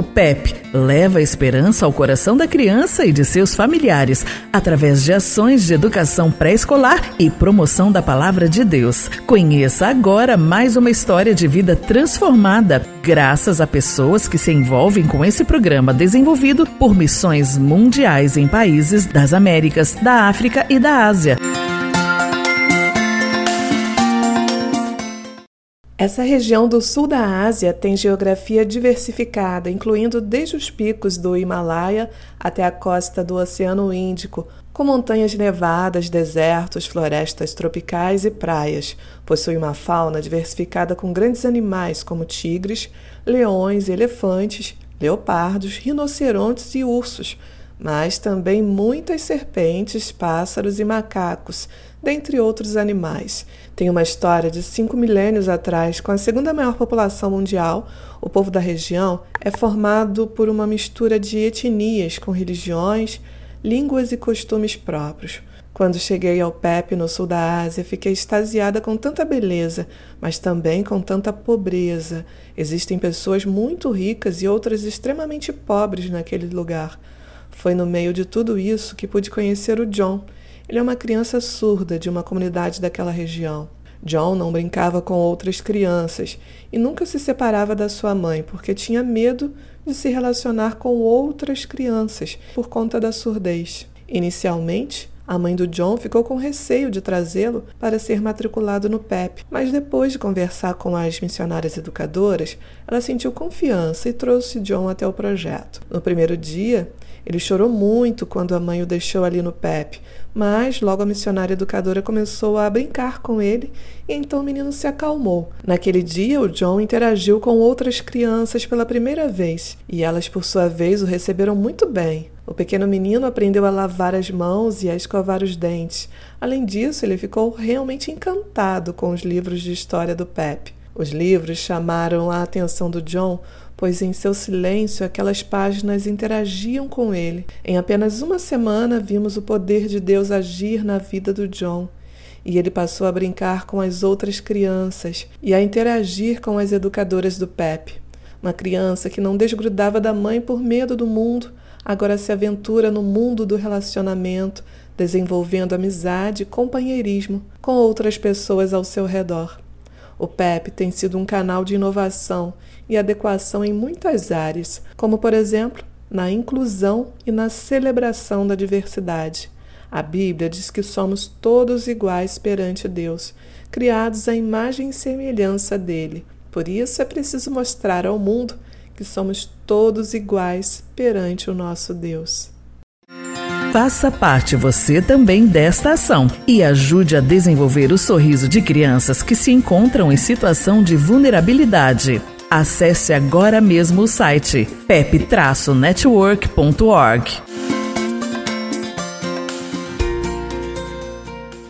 O PEP leva esperança ao coração da criança e de seus familiares através de ações de educação pré-escolar e promoção da palavra de Deus. Conheça agora mais uma história de vida transformada graças a pessoas que se envolvem com esse programa desenvolvido por missões mundiais em países das Américas, da África e da Ásia. Essa região do sul da Ásia tem geografia diversificada, incluindo desde os picos do Himalaia até a costa do Oceano Índico, com montanhas nevadas, desertos, florestas tropicais e praias. Possui uma fauna diversificada com grandes animais como tigres, leões, elefantes, leopardos, rinocerontes e ursos, mas também muitas serpentes, pássaros e macacos, dentre outros animais. Tem uma história de cinco milênios atrás, com a segunda maior população mundial. O povo da região é formado por uma mistura de etnias com religiões, línguas e costumes próprios. Quando cheguei ao PEP no sul da Ásia, fiquei extasiada com tanta beleza, mas também com tanta pobreza. Existem pessoas muito ricas e outras extremamente pobres naquele lugar. Foi no meio de tudo isso que pude conhecer o John. Ele é uma criança surda de uma comunidade daquela região. John não brincava com outras crianças e nunca se separava da sua mãe porque tinha medo de se relacionar com outras crianças por conta da surdez. Inicialmente, a mãe do John ficou com receio de trazê-lo para ser matriculado no PEP, mas depois de conversar com as missionárias educadoras, ela sentiu confiança e trouxe John até o projeto. No primeiro dia, ele chorou muito quando a mãe o deixou ali no PEP, mas logo a missionária educadora começou a brincar com ele e então o menino se acalmou. Naquele dia, o John interagiu com outras crianças pela primeira vez e elas, por sua vez, o receberam muito bem. O pequeno menino aprendeu a lavar as mãos e a escovar os dentes. Além disso, ele ficou realmente encantado com os livros de história do Pep. Os livros chamaram a atenção do John, pois em seu silêncio aquelas páginas interagiam com ele. Em apenas uma semana vimos o poder de Deus agir na vida do John. E ele passou a brincar com as outras crianças e a interagir com as educadoras do PEP. Uma criança que não desgrudava da mãe por medo do mundo, agora se aventura no mundo do relacionamento, desenvolvendo amizade e companheirismo com outras pessoas ao seu redor. O PEP tem sido um canal de inovação e adequação em muitas áreas, como, por exemplo, na inclusão e na celebração da diversidade. A Bíblia diz que somos todos iguais perante Deus, criados à imagem e semelhança dele. Por isso é preciso mostrar ao mundo que somos todos iguais perante o nosso Deus. Faça parte você também desta ação e ajude a desenvolver o sorriso de crianças que se encontram em situação de vulnerabilidade. Acesse agora mesmo o site pep-network.org.